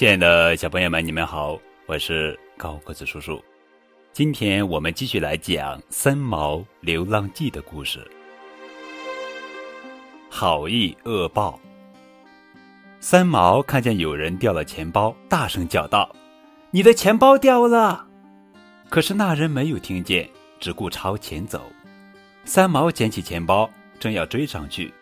亲爱的小朋友们，你们好，我是高个子叔叔。今天我们继续来讲《三毛流浪记》的故事。好意恶报。三毛看见有人掉了钱包，大声叫道：“你的钱包掉了！”可是那人没有听见，只顾朝前走。三毛捡起钱包，正要追上去，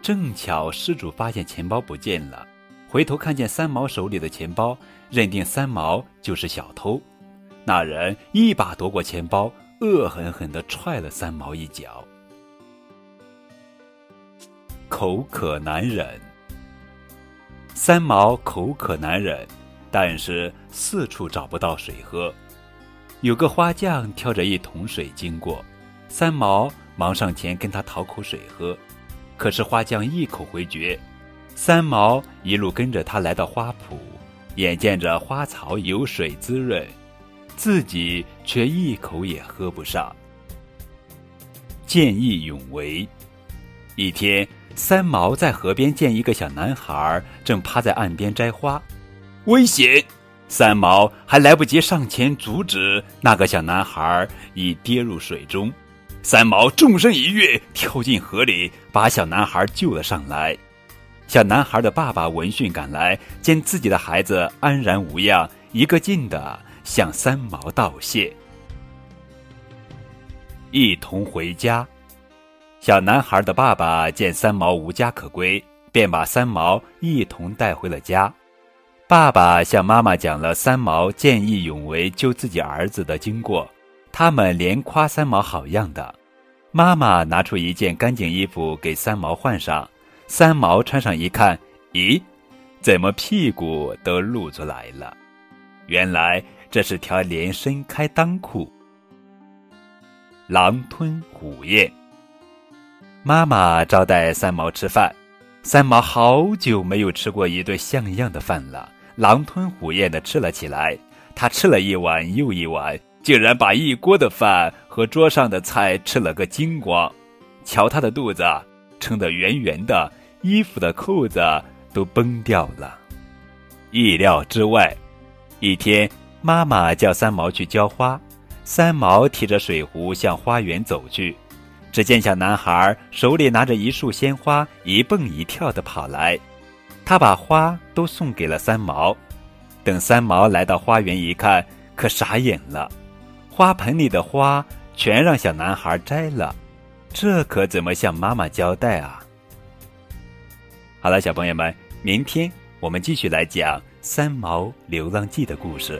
正巧失主发现钱包不见了，回头看见三毛手里的钱包，认定三毛就是小偷。那人一把夺过钱包，恶狠狠地踹了三毛一脚。口渴难忍，三毛口渴难忍，但是四处找不到水喝。有个花匠挑着一桶水经过，三毛忙上前跟他讨口水喝，可是花匠一口回绝。三毛一路跟着他来到花圃，眼见着花草有水滋润。自己却一口也喝不上。见义勇为。一天，三毛在河边见一个小男孩正趴在岸边摘花，危险！三毛还来不及上前阻止，那个小男孩已跌入水中。三毛纵身一跃，跳进河里，把小男孩救了上来。小男孩的爸爸闻讯赶来，见自己的孩子安然无恙，一个劲的。向三毛道谢，一同回家。小男孩的爸爸见三毛无家可归，便把三毛一同带回了家。爸爸向妈妈讲了三毛见义勇为救自己儿子的经过，他们连夸三毛好样的。妈妈拿出一件干净衣服给三毛换上，三毛穿上一看，咦，怎么屁股都露出来了？原来。这是条连身开裆裤。狼吞虎咽。妈妈招待三毛吃饭，三毛好久没有吃过一顿像样的饭了，狼吞虎咽的吃了起来。他吃了一碗又一碗，竟然把一锅的饭和桌上的菜吃了个精光。瞧他的肚子，撑得圆圆的，衣服的扣子都崩掉了。意料之外，一天。妈妈叫三毛去浇花，三毛提着水壶向花园走去。只见小男孩手里拿着一束鲜花，一蹦一跳的跑来。他把花都送给了三毛。等三毛来到花园一看，可傻眼了，花盆里的花全让小男孩摘了，这可怎么向妈妈交代啊？好了，小朋友们，明天我们继续来讲《三毛流浪记》的故事。